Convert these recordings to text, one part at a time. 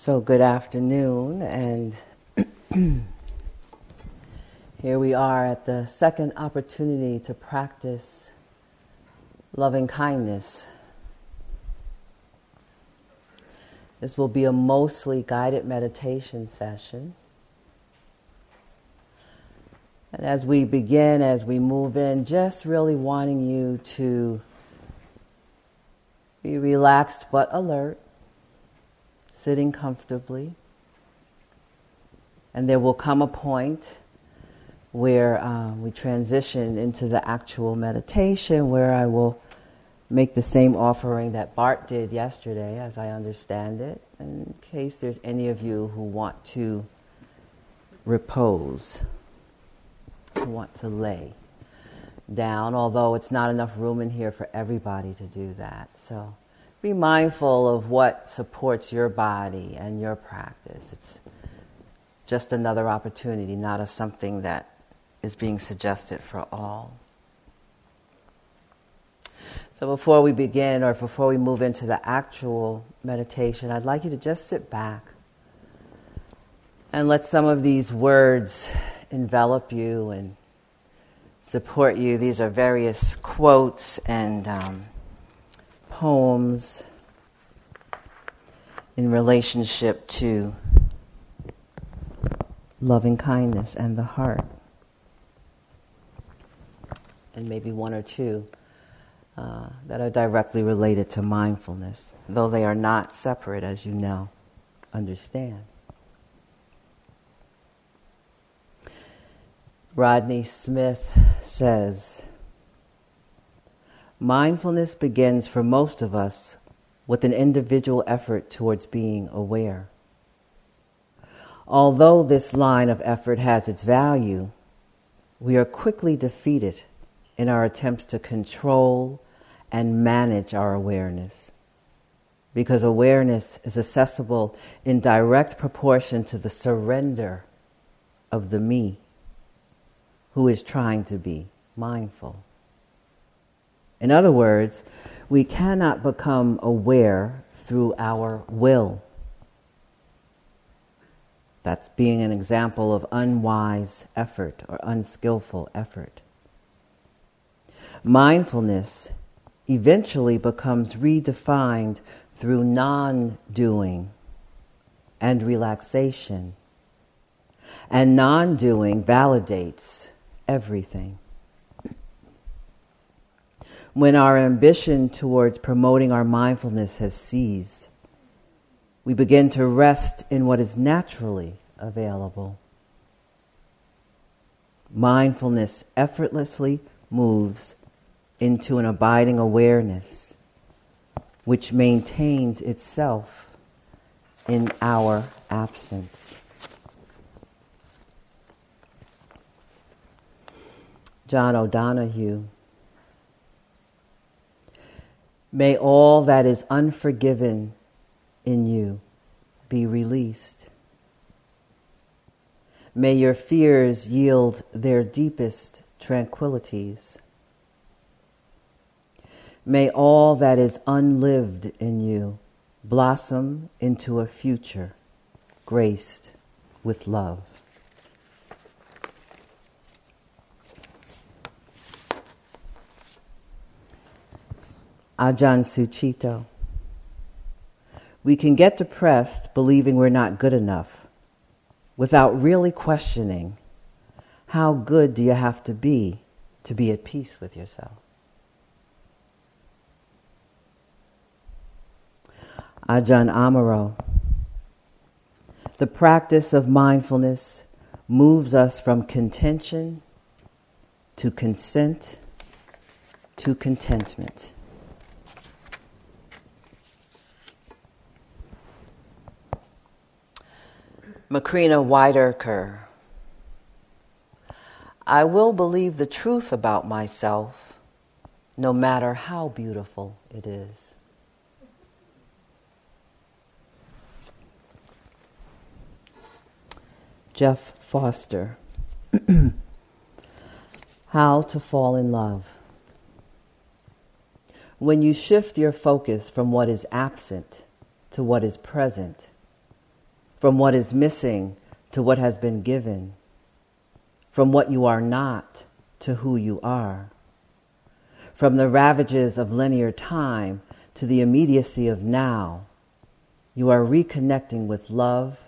So, good afternoon, and here we are at the second opportunity to practice loving kindness. This will be a mostly guided meditation session. And as we begin, as we move in, just really wanting you to be relaxed but alert sitting comfortably. And there will come a point where uh, we transition into the actual meditation where I will make the same offering that Bart did yesterday, as I understand it, in case there's any of you who want to repose, who want to lay down, although it's not enough room in here for everybody to do that. So be mindful of what supports your body and your practice. It's just another opportunity, not a something that is being suggested for all. So before we begin or before we move into the actual meditation, I'd like you to just sit back and let some of these words envelop you and support you. These are various quotes and um, poems in relationship to loving kindness and the heart. And maybe one or two uh, that are directly related to mindfulness, though they are not separate, as you now understand. Rodney Smith says, Mindfulness begins for most of us with an individual effort towards being aware. Although this line of effort has its value, we are quickly defeated in our attempts to control and manage our awareness. Because awareness is accessible in direct proportion to the surrender of the me who is trying to be mindful. In other words, we cannot become aware through our will. That's being an example of unwise effort or unskillful effort. Mindfulness eventually becomes redefined through non doing and relaxation. And non doing validates everything when our ambition towards promoting our mindfulness has ceased, we begin to rest in what is naturally available. Mindfulness effortlessly moves into an abiding awareness which maintains itself in our absence. John O'Donohue May all that is unforgiven in you be released. May your fears yield their deepest tranquillities. May all that is unlived in you blossom into a future graced with love. Ajahn Sucitto. We can get depressed believing we're not good enough without really questioning how good do you have to be to be at peace with yourself. Ajahn Amaro. The practice of mindfulness moves us from contention to consent to contentment. Macrina Wiederkehr. I will believe the truth about myself no matter how beautiful it is. Jeff Foster. how to fall in love. When you shift your focus from what is absent to what is present, from what is missing to what has been given, from what you are not to who you are, from the ravages of linear time to the immediacy of now. You are reconnecting with love,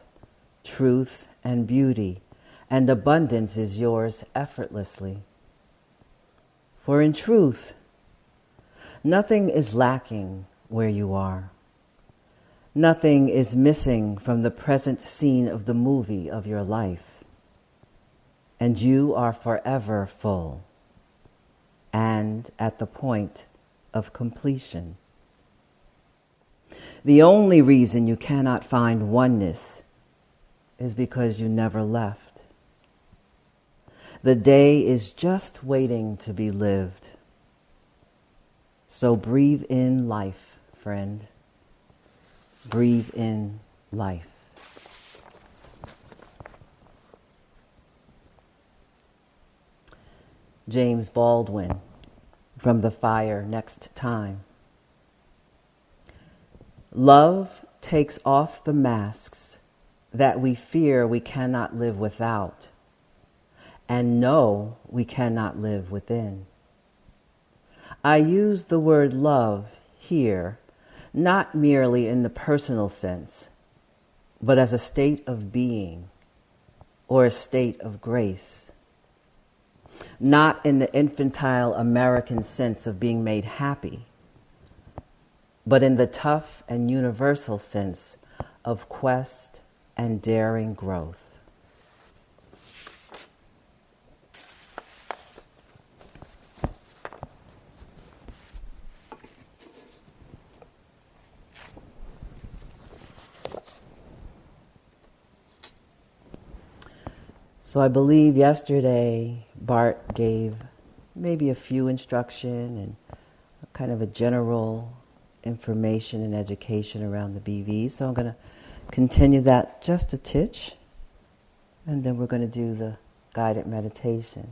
truth, and beauty, and abundance is yours effortlessly. For in truth, nothing is lacking where you are. Nothing is missing from the present scene of the movie of your life. And you are forever full and at the point of completion. The only reason you cannot find oneness is because you never left. The day is just waiting to be lived. So breathe in life, friend breathe in life. James Baldwin from The Fire Next Time. Love takes off the masks that we fear we cannot live without and know we cannot live within. I use the word love here not merely in the personal sense, but as a state of being or a state of grace. Not in the infantile American sense of being made happy, but in the tough and universal sense of quest and daring growth. So I believe yesterday Bart gave maybe a few instruction and kind of a general information and education around the BV. So I'm going to continue that just a titch, and then we're going to do the guided meditation.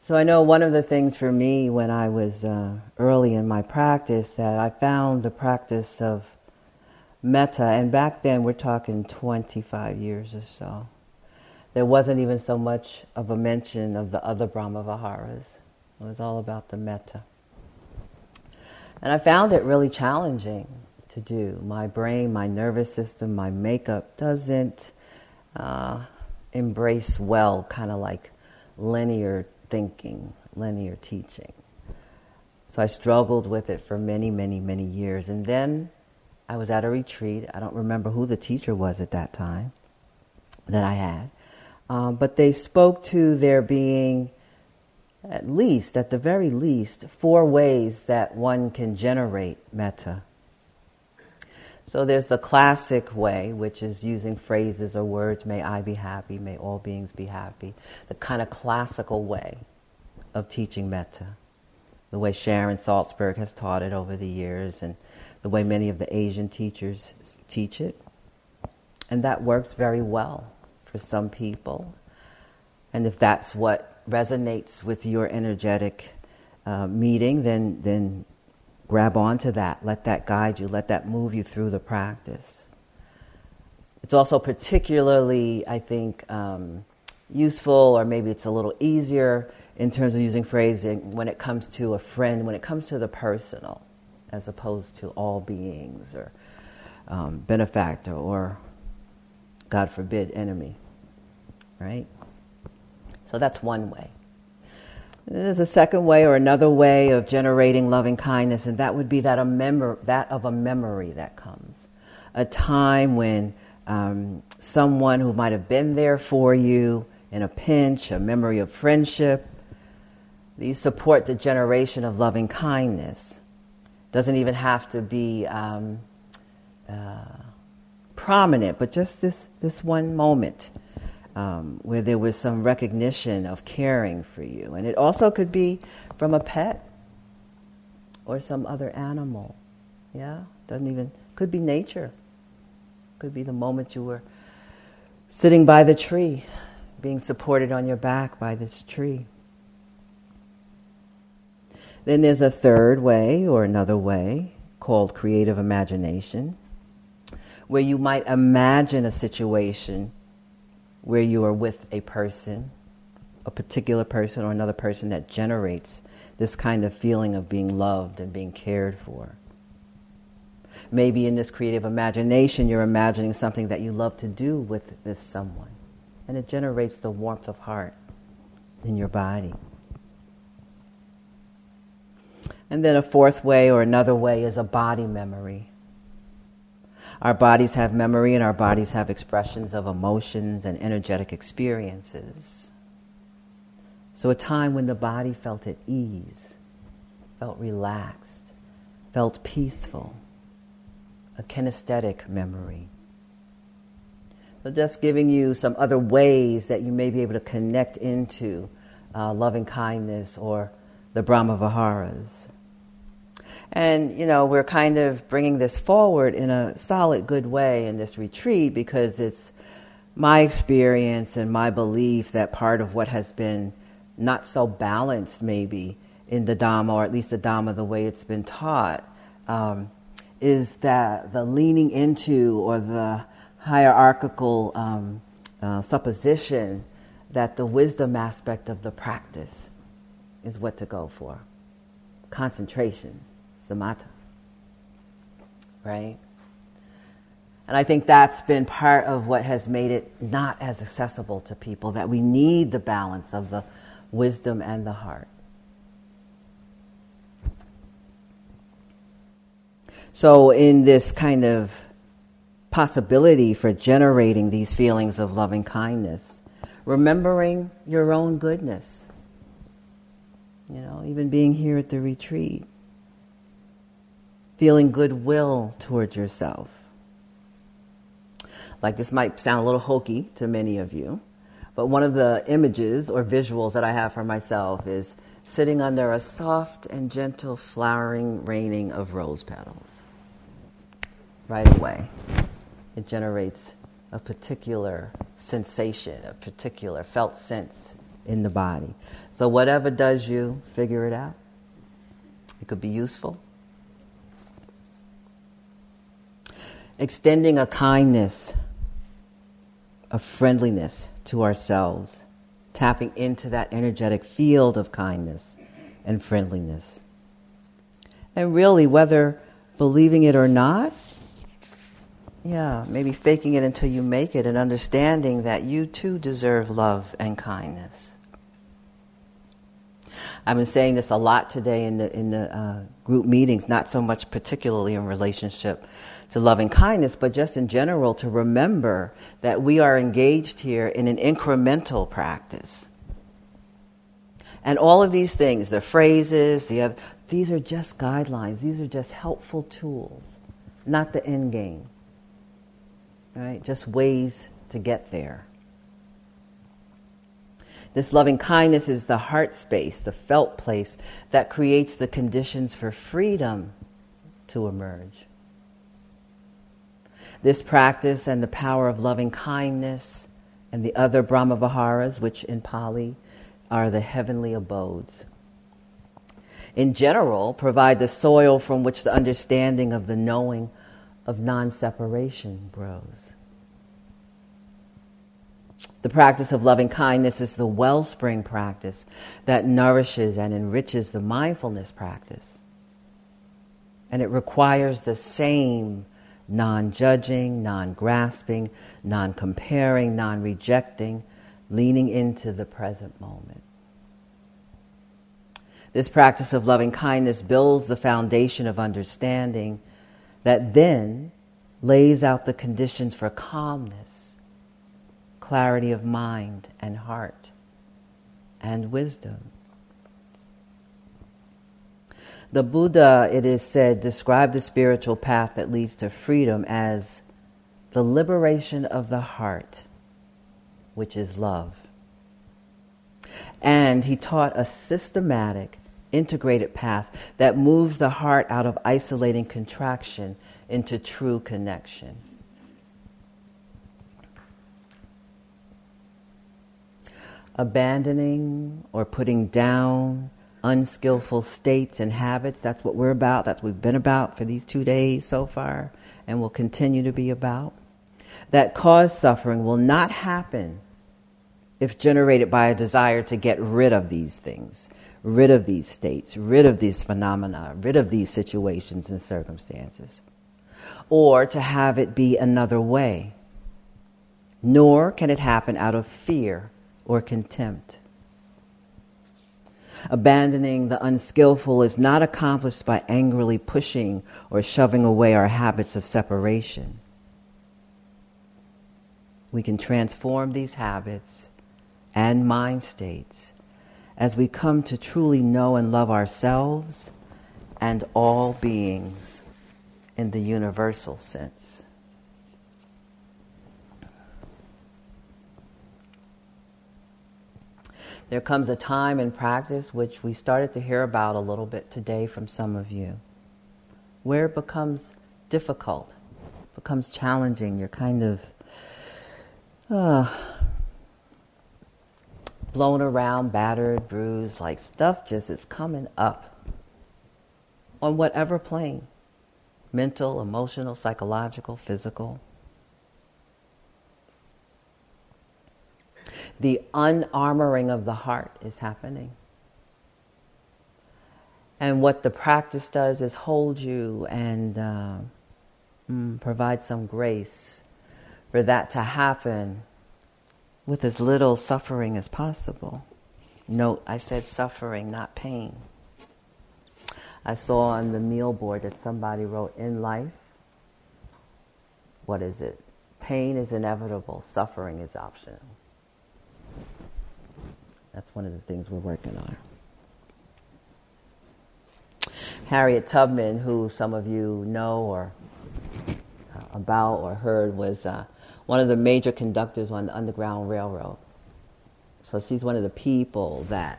So I know one of the things for me when I was uh, early in my practice that I found the practice of metta, and back then we're talking 25 years or so. There wasn't even so much of a mention of the other Brahma Viharas. It was all about the metta. And I found it really challenging to do. My brain, my nervous system, my makeup doesn't uh, embrace well kind of like linear thinking, linear teaching. So I struggled with it for many, many, many years. And then I was at a retreat. I don't remember who the teacher was at that time that I had. Um, but they spoke to there being at least, at the very least, four ways that one can generate metta. So there's the classic way, which is using phrases or words, may I be happy, may all beings be happy. The kind of classical way of teaching metta. The way Sharon Salzberg has taught it over the years and the way many of the Asian teachers teach it. And that works very well for some people. And if that's what resonates with your energetic uh, meeting, then, then grab onto that. Let that guide you. Let that move you through the practice. It's also particularly, I think, um, useful, or maybe it's a little easier in terms of using phrasing when it comes to a friend, when it comes to the personal as opposed to all beings or um, benefactor or, God forbid, enemy. Right? So that's one way. There's a second way or another way of generating loving kindness, and that would be that, a memor- that of a memory that comes. A time when um, someone who might have been there for you in a pinch, a memory of friendship, these support the generation of loving kindness doesn't even have to be um, uh, prominent, but just this, this one moment um, where there was some recognition of caring for you. And it also could be from a pet or some other animal. Yeah? Doesn't even, could be nature. Could be the moment you were sitting by the tree, being supported on your back by this tree. Then there's a third way or another way called creative imagination, where you might imagine a situation where you are with a person, a particular person or another person that generates this kind of feeling of being loved and being cared for. Maybe in this creative imagination, you're imagining something that you love to do with this someone, and it generates the warmth of heart in your body. And then a fourth way or another way is a body memory. Our bodies have memory and our bodies have expressions of emotions and energetic experiences. So, a time when the body felt at ease, felt relaxed, felt peaceful, a kinesthetic memory. So, just giving you some other ways that you may be able to connect into uh, loving kindness or the Brahma Viharas. And, you know, we're kind of bringing this forward in a solid, good way in this retreat because it's my experience and my belief that part of what has been not so balanced, maybe, in the Dhamma, or at least the Dhamma the way it's been taught, um, is that the leaning into or the hierarchical um, uh, supposition that the wisdom aspect of the practice is what to go for. Concentration samatha. Right? And I think that's been part of what has made it not as accessible to people, that we need the balance of the wisdom and the heart. So, in this kind of possibility for generating these feelings of loving kindness, remembering your own goodness, you know, even being here at the retreat, feeling goodwill towards yourself. Like this might sound a little hokey to many of you, but one of the images or visuals that I have for myself is sitting under a soft and gentle flowering raining of rose petals. Right away, it generates a particular sensation, a particular felt sense in the body. So, whatever does you, figure it out. It could be useful, extending a kindness, a friendliness to ourselves, tapping into that energetic field of kindness and friendliness. And really, whether believing it or not, yeah, maybe faking it until you make it and understanding that you too deserve love and kindness. I've been saying this a lot today in the in the uh, group meetings, not so much particularly in relationship to loving kindness, but just in general to remember that we are engaged here in an incremental practice. And all of these things, the phrases, the other, these are just guidelines. These are just helpful tools, not the end game. Right? Just ways to get there. This loving kindness is the heart space, the felt place that creates the conditions for freedom to emerge. This practice and the power of loving kindness and the other Brahma Viharas, which in Pali are the heavenly abodes, in general provide the soil from which the understanding of the knowing of non separation grows. The practice of loving kindness is the wellspring practice that nourishes and enriches the mindfulness practice. And it requires the same non judging, non grasping, non comparing, non rejecting, leaning into the present moment. This practice of loving kindness builds the foundation of understanding that then lays out the conditions for calmness, clarity of mind and heart, and wisdom. The Buddha, it is said, described the spiritual path that leads to freedom as the liberation of the heart, which is love. And he taught a systematic, integrated path that moves the heart out of isolating contraction into true connection. Abandoning or putting down unskillful states and habits. That's what we're about. That's what we've been about for these two days so far and will continue to be about. That cause suffering will not happen if generated by a desire to get rid of these things, rid of these states, rid of these phenomena, rid of these situations and circumstances, or to have it be another way. Nor can it happen out of fear or contempt. Abandoning the unskillful is not accomplished by angrily pushing or shoving away our habits of separation. We can transform these habits and mind states as we come to truly know and love ourselves and all beings in the universal sense. There comes a time in practice which we started to hear about a little bit today from some of you, where it becomes difficult, becomes challenging. You're kind of uh, blown around, battered, bruised, like stuff just is coming up on whatever plane mental, emotional, psychological, physical. The unarmoring of the heart is happening. And what the practice does is hold you and uh, mm, provide some grace for that to happen with as little suffering as possible. Note, I said suffering, not pain. I saw on the meal board that somebody wrote, in life, what is it? Pain is inevitable, suffering is optional. That's one of the things we're working on. Harriet Tubman, who some of you know or uh, about or heard, was uh, one of the major conductors on the Underground Railroad. So she's one of the people that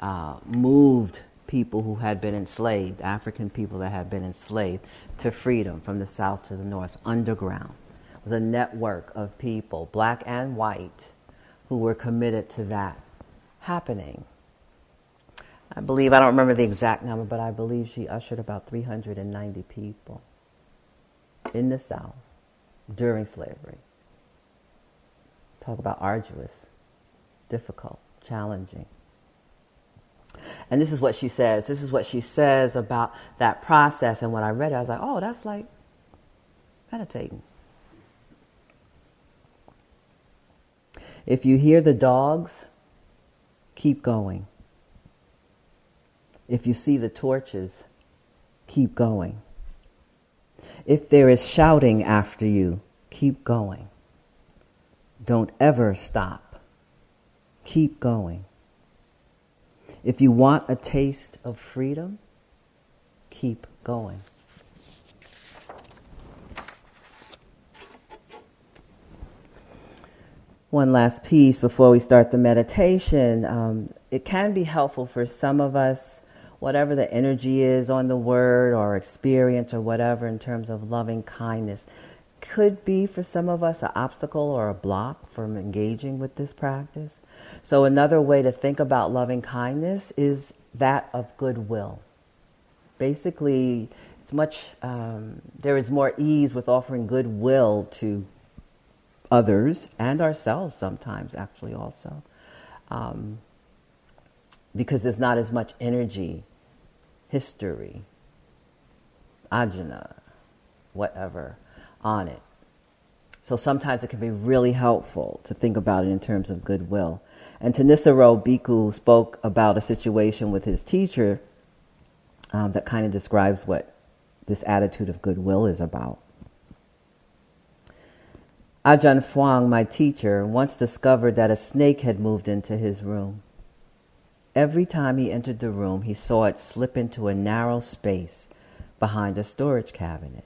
uh, moved people who had been enslaved, African people that had been enslaved, to freedom from the south to the north, underground. It was a network of people, black and white, who were committed to that happening. I believe, I don't remember the exact number, but I believe she ushered about 390 people in the South during slavery. Talk about arduous, difficult, challenging. And this is what she says. This is what she says about that process. And when I read it, I was like, oh, that's like meditating. If you hear the dogs keep going. If you see the torches, keep going. If there is shouting after you, keep going. Don't ever stop. Keep going. If you want a taste of freedom, keep going. One last piece before we start the meditation. Um, it can be helpful for some of us, whatever the energy is on the word or experience or whatever in terms of loving kindness, could be for some of us an obstacle or a block from engaging with this practice. So, another way to think about loving kindness is that of goodwill. Basically, it's much, um, there is more ease with offering goodwill to others and ourselves sometimes, actually, also. Um, because there's not as much energy, history, ajna, whatever, on it. So sometimes it can be really helpful to think about it in terms of goodwill. And Thanissaro Bhikkhu spoke about a situation with his teacher um, that kind of describes what this attitude of goodwill is about. Ajahn Fuang, my teacher, once discovered that a snake had moved into his room. Every time he entered the room, he saw it slip into a narrow space behind a storage cabinet.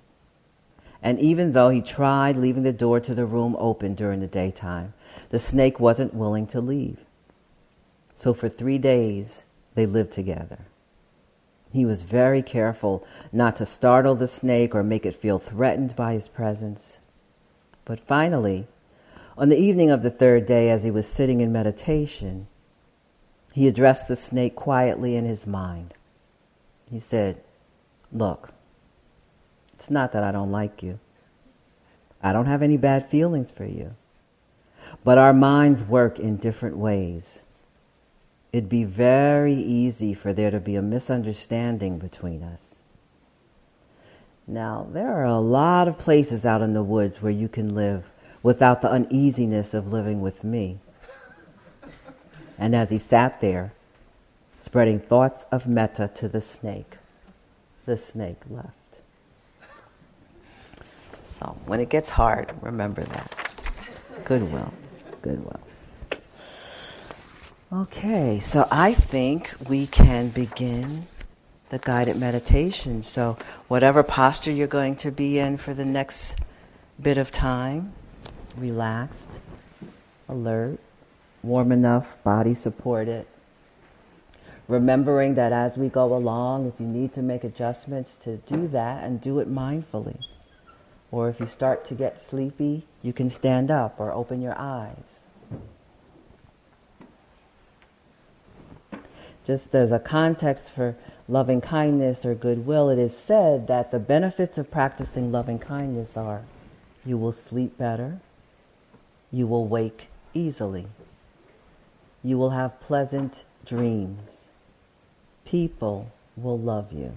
And even though he tried leaving the door to the room open during the daytime, the snake wasn't willing to leave. So for three days, they lived together. He was very careful not to startle the snake or make it feel threatened by his presence. But finally, on the evening of the third day, as he was sitting in meditation, he addressed the snake quietly in his mind. He said, Look, it's not that I don't like you. I don't have any bad feelings for you. But our minds work in different ways. It'd be very easy for there to be a misunderstanding between us. Now, there are a lot of places out in the woods where you can live without the uneasiness of living with me. And as he sat there, spreading thoughts of metta to the snake, the snake left. So when it gets hard, remember that. Goodwill. Goodwill. Okay, so I think we can begin the guided meditation. So, whatever posture you're going to be in for the next bit of time, relaxed, alert, warm enough, body supported. Remembering that as we go along, if you need to make adjustments, to do that and do it mindfully. Or if you start to get sleepy, you can stand up or open your eyes. Just as a context for loving kindness or goodwill, it is said that the benefits of practicing loving kindness are you will sleep better, you will wake easily, you will have pleasant dreams, people will love you.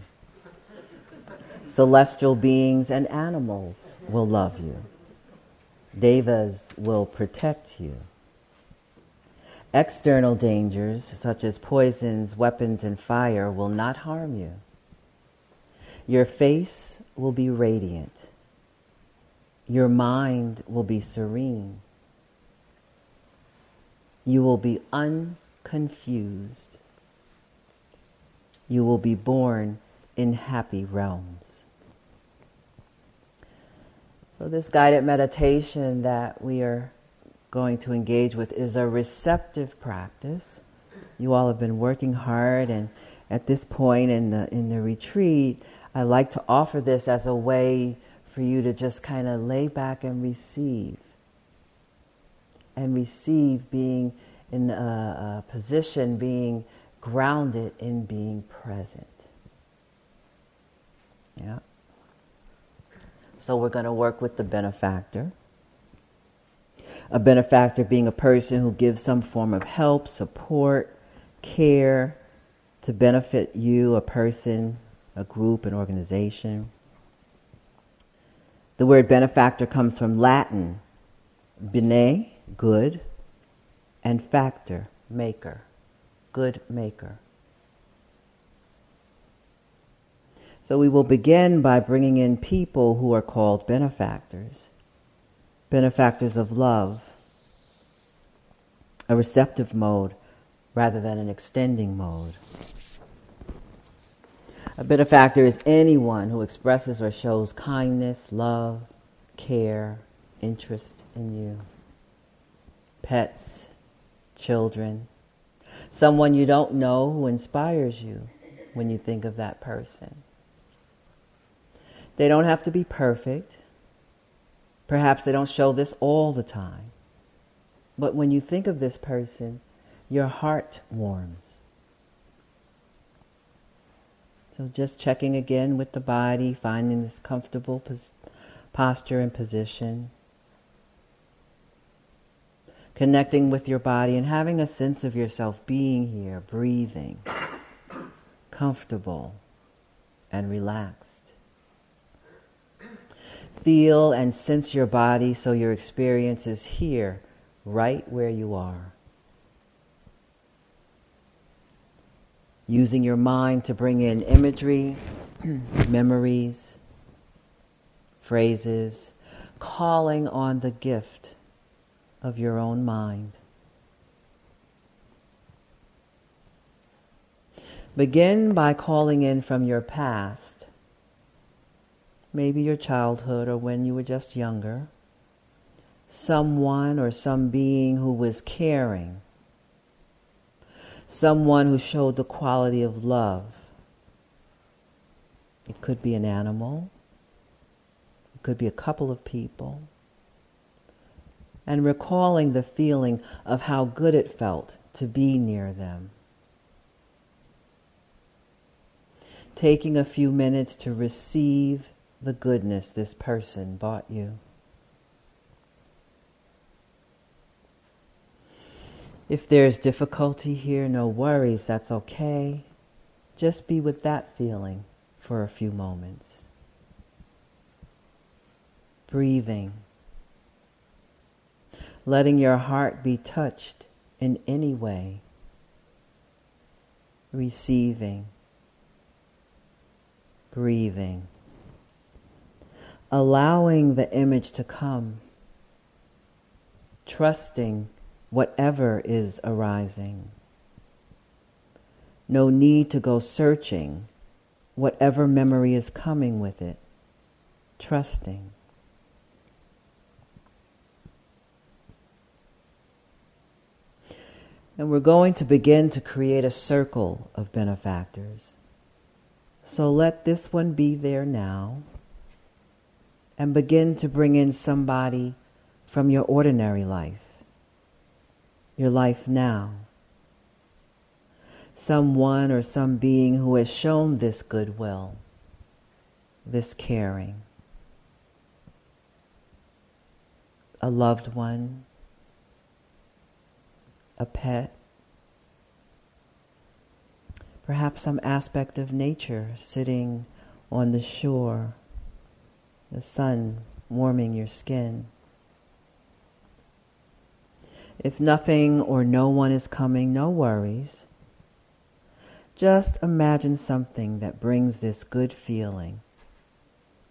Celestial beings and animals will love you. Devas will protect you. External dangers, such as poisons, weapons, and fire, will not harm you. Your face will be radiant. Your mind will be serene. You will be unconfused. You will be born in happy realms. So, this guided meditation that we are going to engage with is a receptive practice. You all have been working hard, and at this point in the, in the retreat, I like to offer this as a way for you to just kind of lay back and receive. And receive being in a, a position, being grounded in being present. Yeah. So we're going to work with the benefactor. A benefactor being a person who gives some form of help, support, care to benefit you, a person, a group, an organization. The word benefactor comes from Latin, bene, good, and factor, maker, good maker. So we will begin by bringing in people who are called benefactors, benefactors of love, a receptive mode rather than an extending mode. A benefactor is anyone who expresses or shows kindness, love, care, interest in you. Pets, children, someone you don't know who inspires you when you think of that person. They don't have to be perfect. Perhaps they don't show this all the time. But when you think of this person, your heart warms. So just checking again with the body, finding this comfortable pos- posture and position. Connecting with your body and having a sense of yourself being here, breathing, comfortable and relaxed. Feel and sense your body so your experience is here, right where you are. Using your mind to bring in imagery, memories, phrases, calling on the gift of your own mind. Begin by calling in from your past maybe your childhood or when you were just younger, someone or some being who was caring, someone who showed the quality of love. It could be an animal, it could be a couple of people. And recalling the feeling of how good it felt to be near them. Taking a few minutes to receive the goodness this person bought you. If there's difficulty here, no worries, that's okay. Just be with that feeling for a few moments. Breathing. Letting your heart be touched in any way. Receiving. Breathing. Allowing the image to come. Trusting whatever is arising. No need to go searching whatever memory is coming with it, trusting. And we're going to begin to create a circle of benefactors. So let this one be there now and begin to bring in somebody from your ordinary life your life now. Someone or some being who has shown this goodwill, this caring. A loved one, a pet, perhaps some aspect of nature sitting on the shore, the sun warming your skin. If nothing or no one is coming, no worries. Just imagine something that brings this good feeling.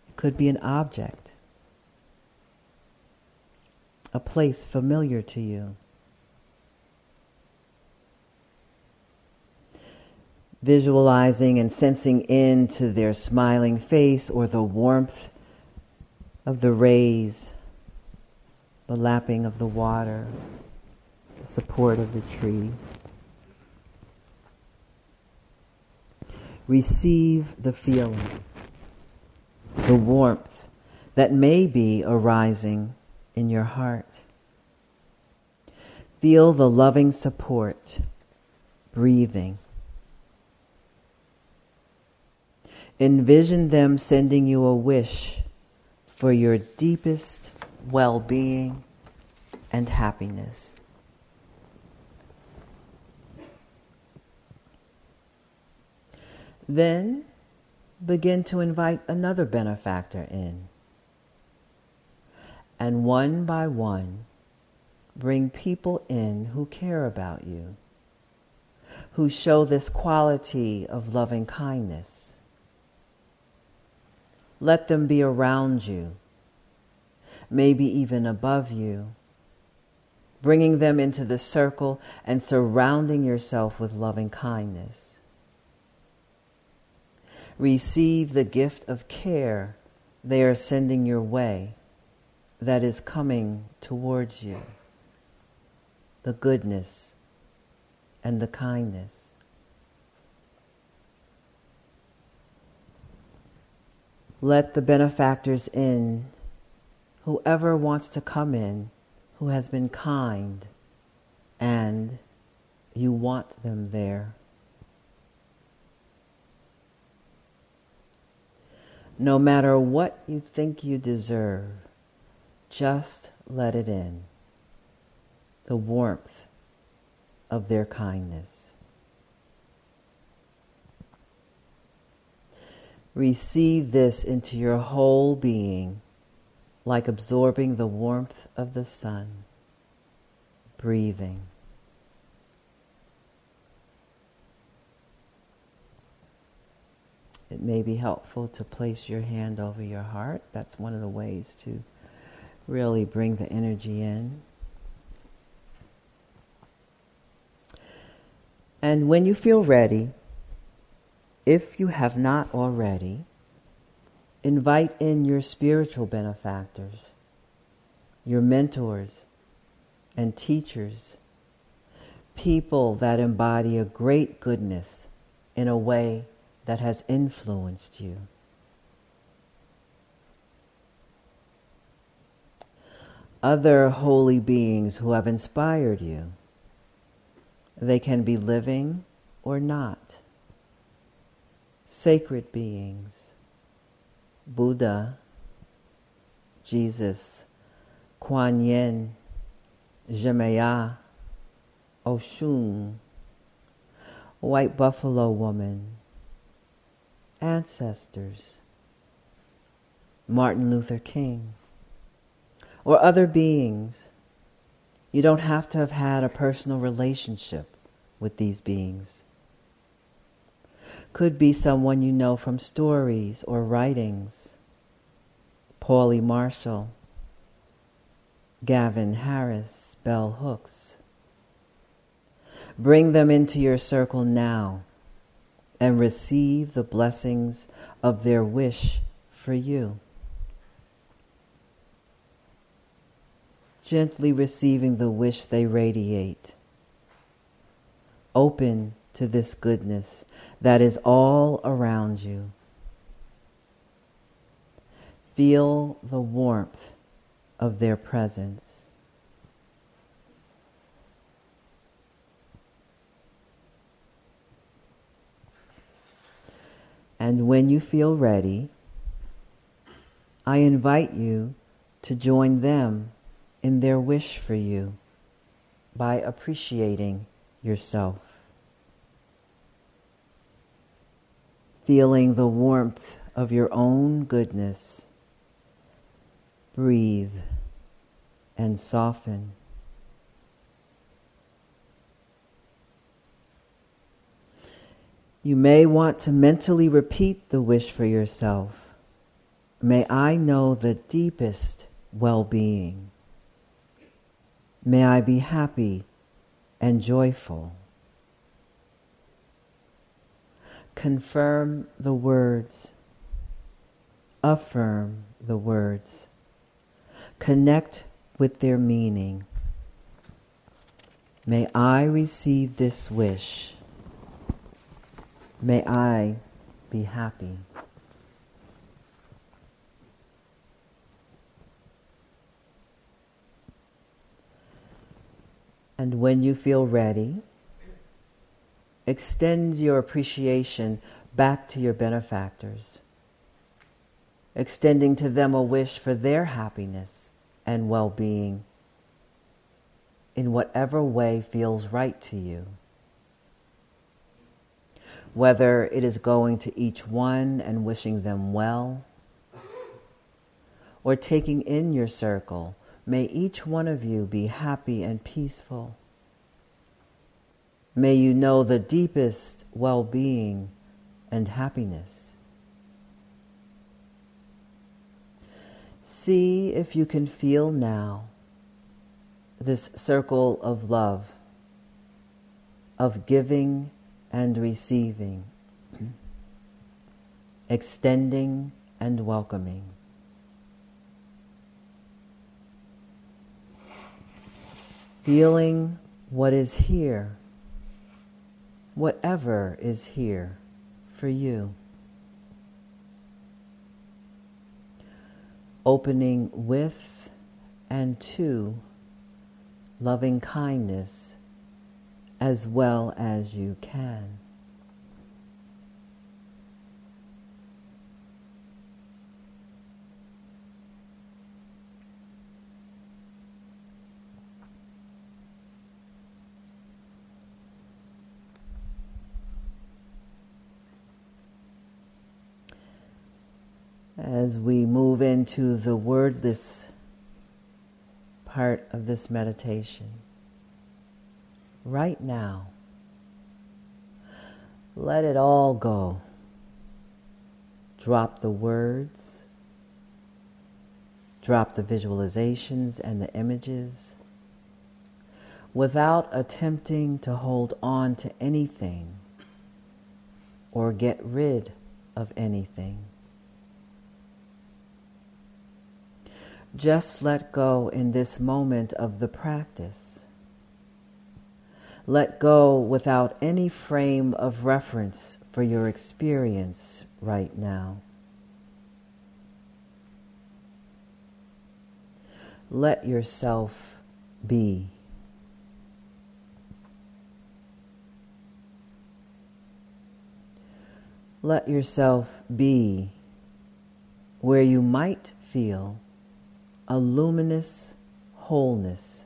It could be an object, a place familiar to you. Visualizing and sensing into their smiling face or the warmth of the rays, the lapping of the water the support of the tree. Receive the feeling, the warmth that may be arising in your heart. Feel the loving support, breathing. Envision them sending you a wish for your deepest well being and happiness. Then begin to invite another benefactor in. And one by one, bring people in who care about you, who show this quality of loving kindness. Let them be around you, maybe even above you, bringing them into the circle and surrounding yourself with loving kindness receive the gift of care they are sending your way that is coming towards you. The goodness and the kindness. Let the benefactors in, whoever wants to come in, who has been kind, and you want them there. No matter what you think you deserve, just let it in. The warmth of their kindness. Receive this into your whole being like absorbing the warmth of the sun, breathing. It may be helpful to place your hand over your heart. That's one of the ways to really bring the energy in. And when you feel ready, if you have not already, invite in your spiritual benefactors, your mentors and teachers, people that embody a great goodness in a way that has influenced you. Other holy beings who have inspired you. They can be living or not. Sacred beings, Buddha, Jesus, Kuan Yin, Zhenmei, Oshun, White Buffalo Woman, ancestors, Martin Luther King, or other beings. You don't have to have had a personal relationship with these beings. Could be someone you know from stories or writings. Paulie Marshall, Gavin Harrison, Bell Hooks. Bring them into your circle now and receive the blessings of their wish for you. Gently receiving the wish they radiate. Open to this goodness that is all around you. Feel the warmth of their presence. And when you feel ready, I invite you to join them in their wish for you by appreciating yourself. Feeling the warmth of your own goodness. Breathe and soften. You may want to mentally repeat the wish for yourself. May I know the deepest well being. May I be happy and joyful. Confirm the words. Affirm the words. Connect with their meaning. May I receive this wish. May I be happy. And when you feel ready, extend your appreciation back to your benefactors, extending to them a wish for their happiness and well being in whatever way feels right to you whether it is going to each one and wishing them well, or taking in your circle, may each one of you be happy and peaceful. May you know the deepest well being and happiness. See if you can feel now this circle of love, of giving and receiving, extending and welcoming. Feeling what is here, whatever is here for you. Opening with and to loving kindness as well as you can. As we move into the wordless part of this meditation right now. Let it all go. Drop the words, drop the visualizations and the images without attempting to hold on to anything or get rid of anything. Just let go in this moment of the practice let go without any frame of reference for your experience right now. Let yourself be. let yourself be where you might feel a luminous wholeness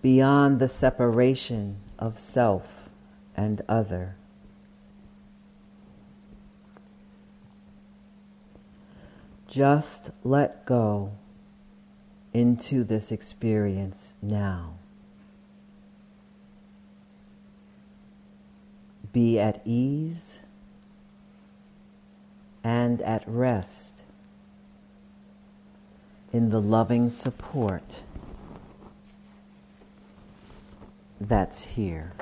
beyond the separation of self and other. Just let go into this experience now. Be at ease and at rest in the loving support that's here.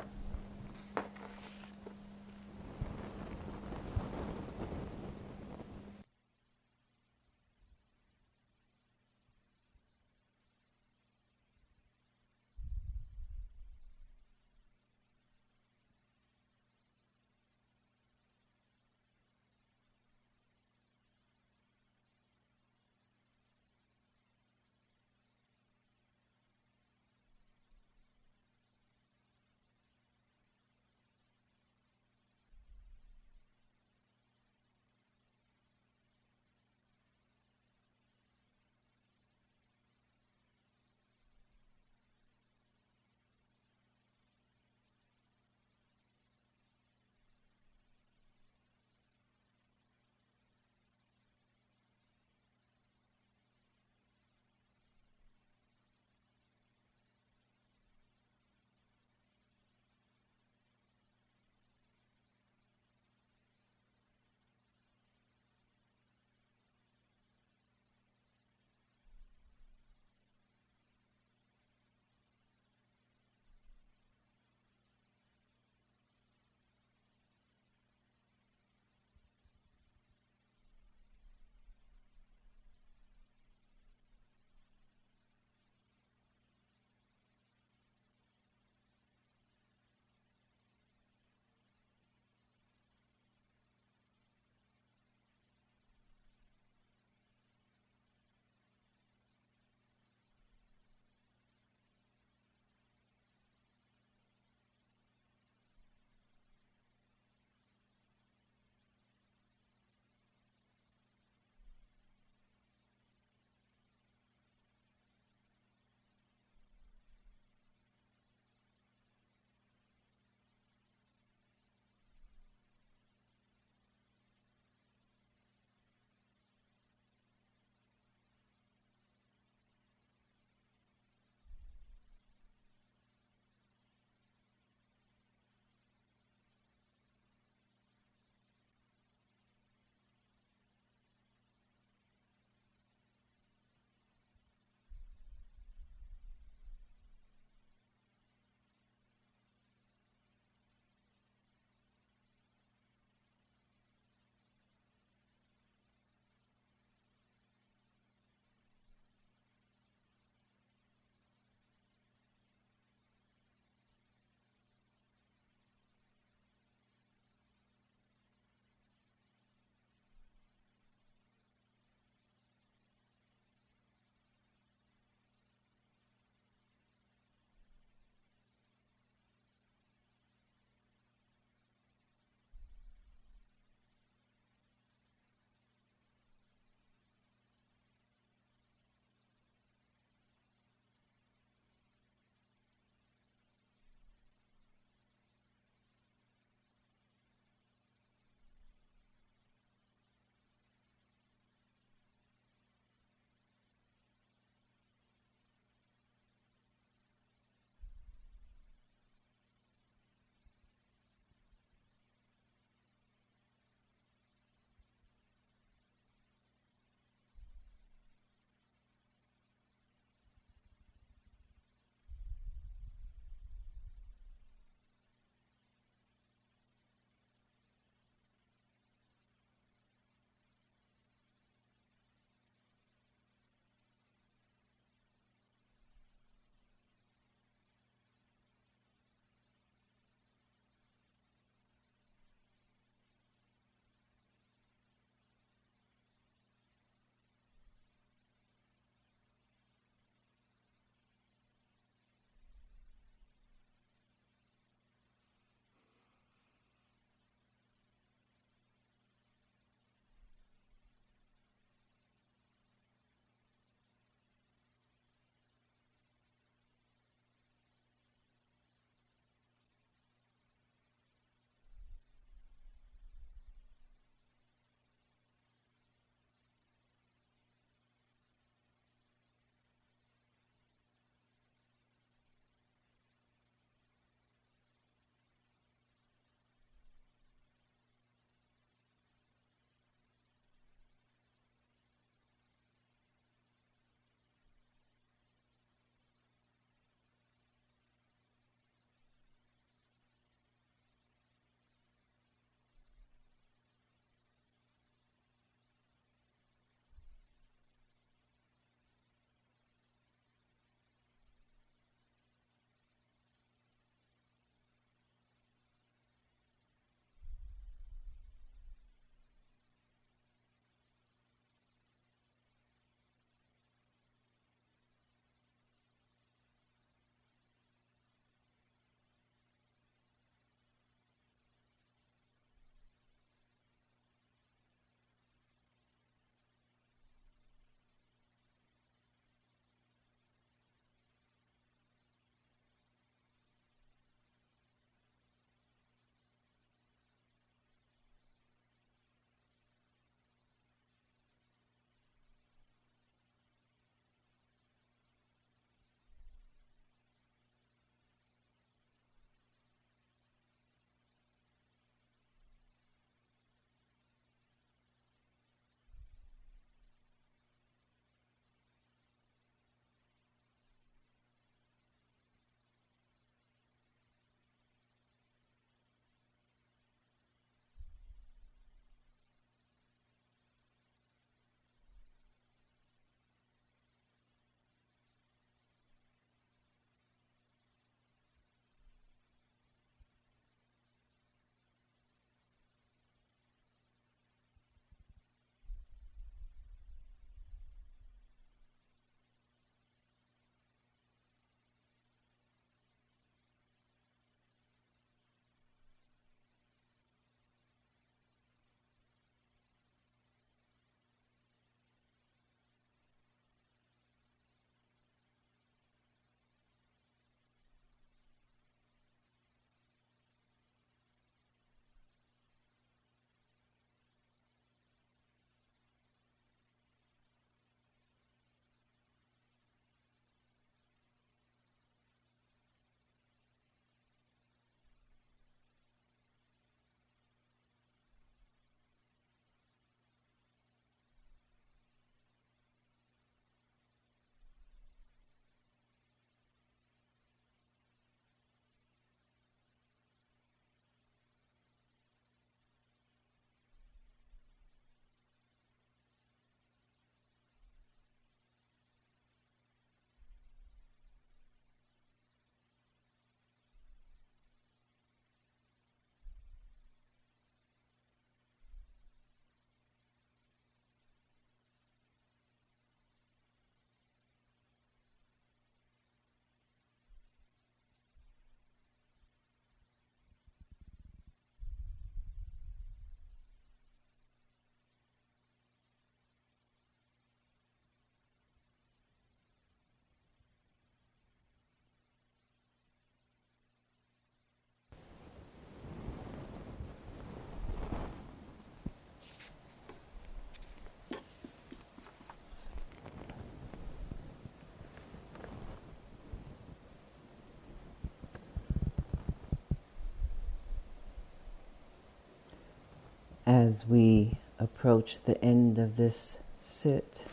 As we approach the end of this sit.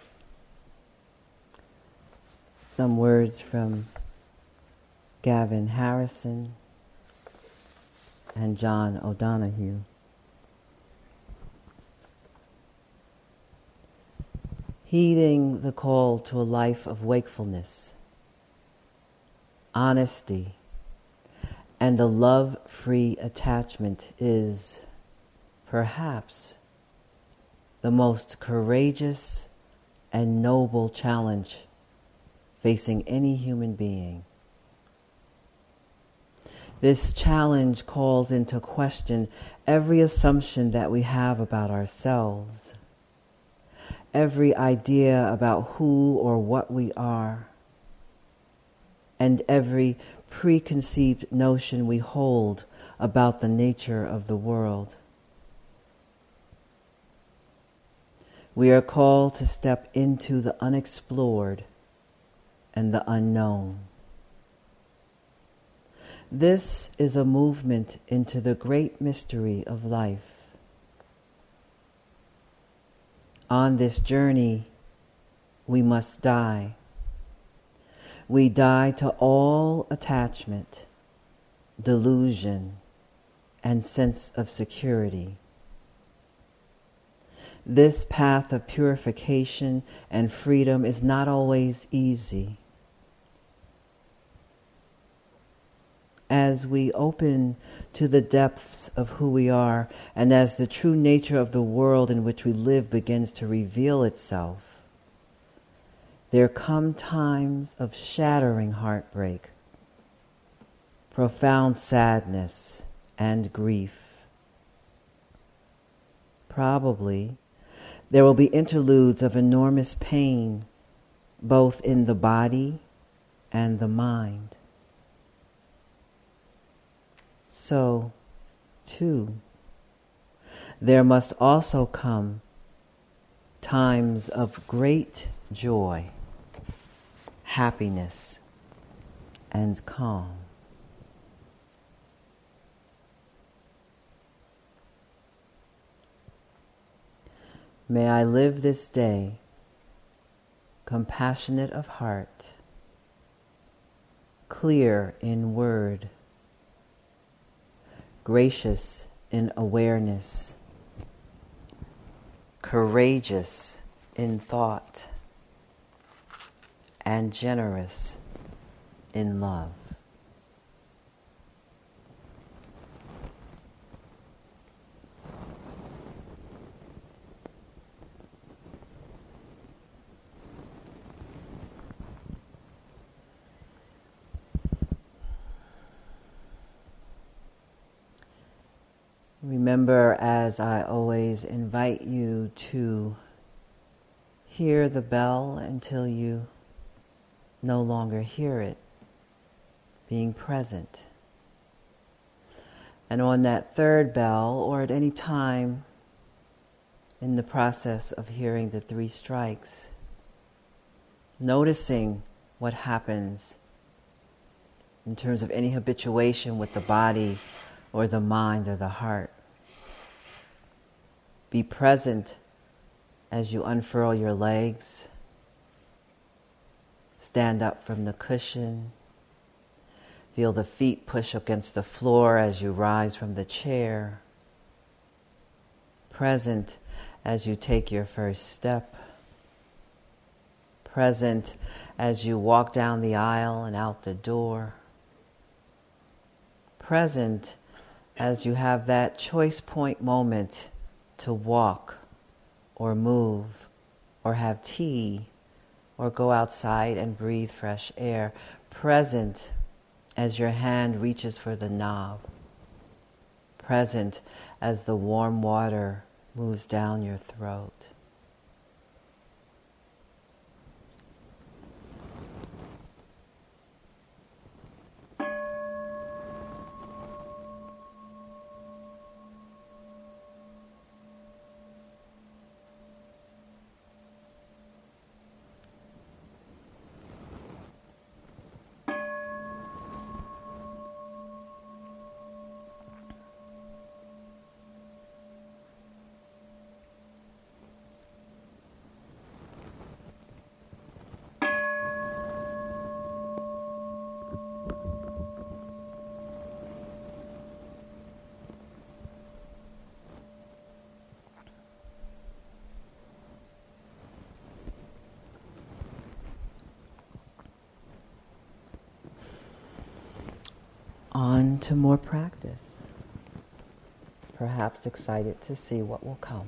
Some words from Gavin Harrison and John O'Donohue. Heeding the call to a life of wakefulness, honesty, and a love free attachment is perhaps the most courageous and noble challenge facing any human being. This challenge calls into question every assumption that we have about ourselves, every idea about who or what we are, and every preconceived notion we hold about the nature of the world. We are called to step into the unexplored and the unknown. This is a movement into the great mystery of life. On this journey, we must die. We die to all attachment, delusion, and sense of security. This path of purification and freedom is not always easy. As we open to the depths of who we are, and as the true nature of the world in which we live begins to reveal itself, there come times of shattering heartbreak, profound sadness, and grief. Probably there will be interludes of enormous pain, both in the body and the mind. So, too, there must also come times of great joy, happiness, and calm. May I live this day compassionate of heart, clear in word, gracious in awareness, courageous in thought, and generous in love. Remember, as I always invite you to hear the bell until you no longer hear it, being present. And on that third bell, or at any time in the process of hearing the three strikes, noticing what happens in terms of any habituation with the body or the mind or the heart. Be present as you unfurl your legs. Stand up from the cushion. Feel the feet push against the floor as you rise from the chair. Present as you take your first step. Present as you walk down the aisle and out the door. Present as you have that choice point moment to walk or move or have tea or go outside and breathe fresh air, present as your hand reaches for the knob, present as the warm water moves down your throat. On to more practice. Perhaps excited to see what will come.